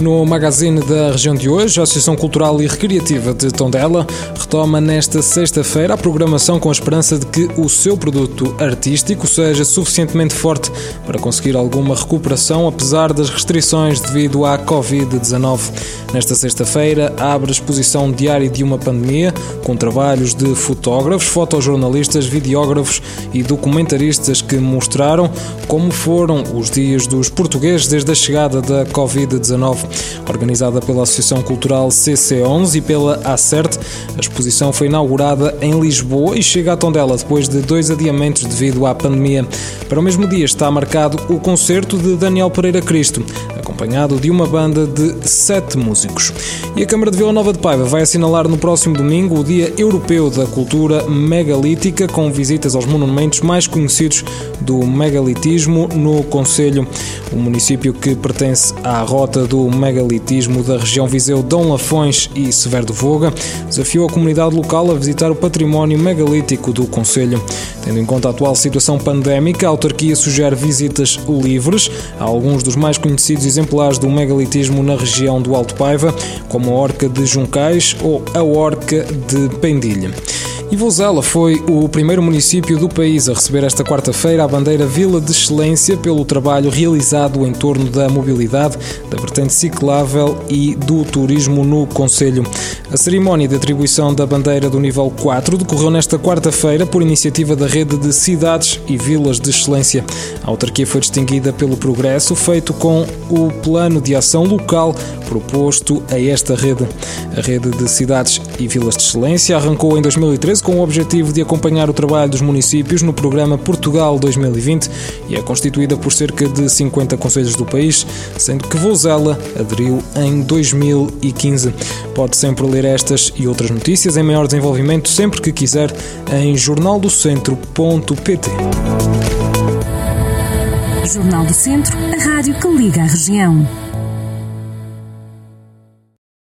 No magazine da região de hoje, a Associação Cultural e Recreativa de Tondela retoma nesta sexta-feira a programação com a esperança de que o seu produto artístico seja suficientemente forte para conseguir alguma recuperação, apesar das restrições devido à Covid-19. Nesta sexta-feira, abre a exposição Diário de uma Pandemia, com trabalhos de fotógrafos, fotojornalistas, videógrafos e documentaristas que mostraram como foram os dias dos portugueses desde a chegada da Covid-19 organizada pela Associação Cultural CC11 e pela ACERT. A exposição foi inaugurada em Lisboa e chega a Tondela depois de dois adiamentos devido à pandemia. Para o mesmo dia está marcado o concerto de Daniel Pereira Cristo, acompanhado de uma banda de sete músicos. E a Câmara de Vila Nova de Paiva vai assinalar no próximo domingo o Dia Europeu da Cultura Megalítica, com visitas aos monumentos mais conhecidos do megalitismo no Conselho. O município que pertence à rota do megalitismo da região Viseu, Dom Lafões e Severo do Voga, desafiou a comunidade local a visitar o património megalítico do Conselho. Tendo em conta a atual situação pandémica, a autarquia sugere visitas livres a alguns dos mais conhecidos exemplares do megalitismo na região do Alto Paiva, como a Orca de Juncais ou a Orca de Pendilha. E Vozela foi o primeiro município do país a receber esta quarta-feira a bandeira Vila de Excelência pelo trabalho realizado em torno da mobilidade, da vertente ciclável e do turismo no Conselho. A cerimónia de atribuição da bandeira do nível 4 decorreu nesta quarta-feira por iniciativa da rede de cidades e vilas de excelência. A autarquia foi distinguida pelo progresso feito com o plano de ação local proposto a esta rede. A rede de cidades e vilas de excelência arrancou em 2013 com o objetivo de acompanhar o trabalho dos municípios no programa Portugal 2020 e é constituída por cerca de 50 conselhos do país, sendo que Vozela aderiu em 2015. Pode sempre ler estas e outras notícias em maior desenvolvimento sempre que quiser em jornaldocentro.pt. Jornal do Centro, a rádio que liga a região.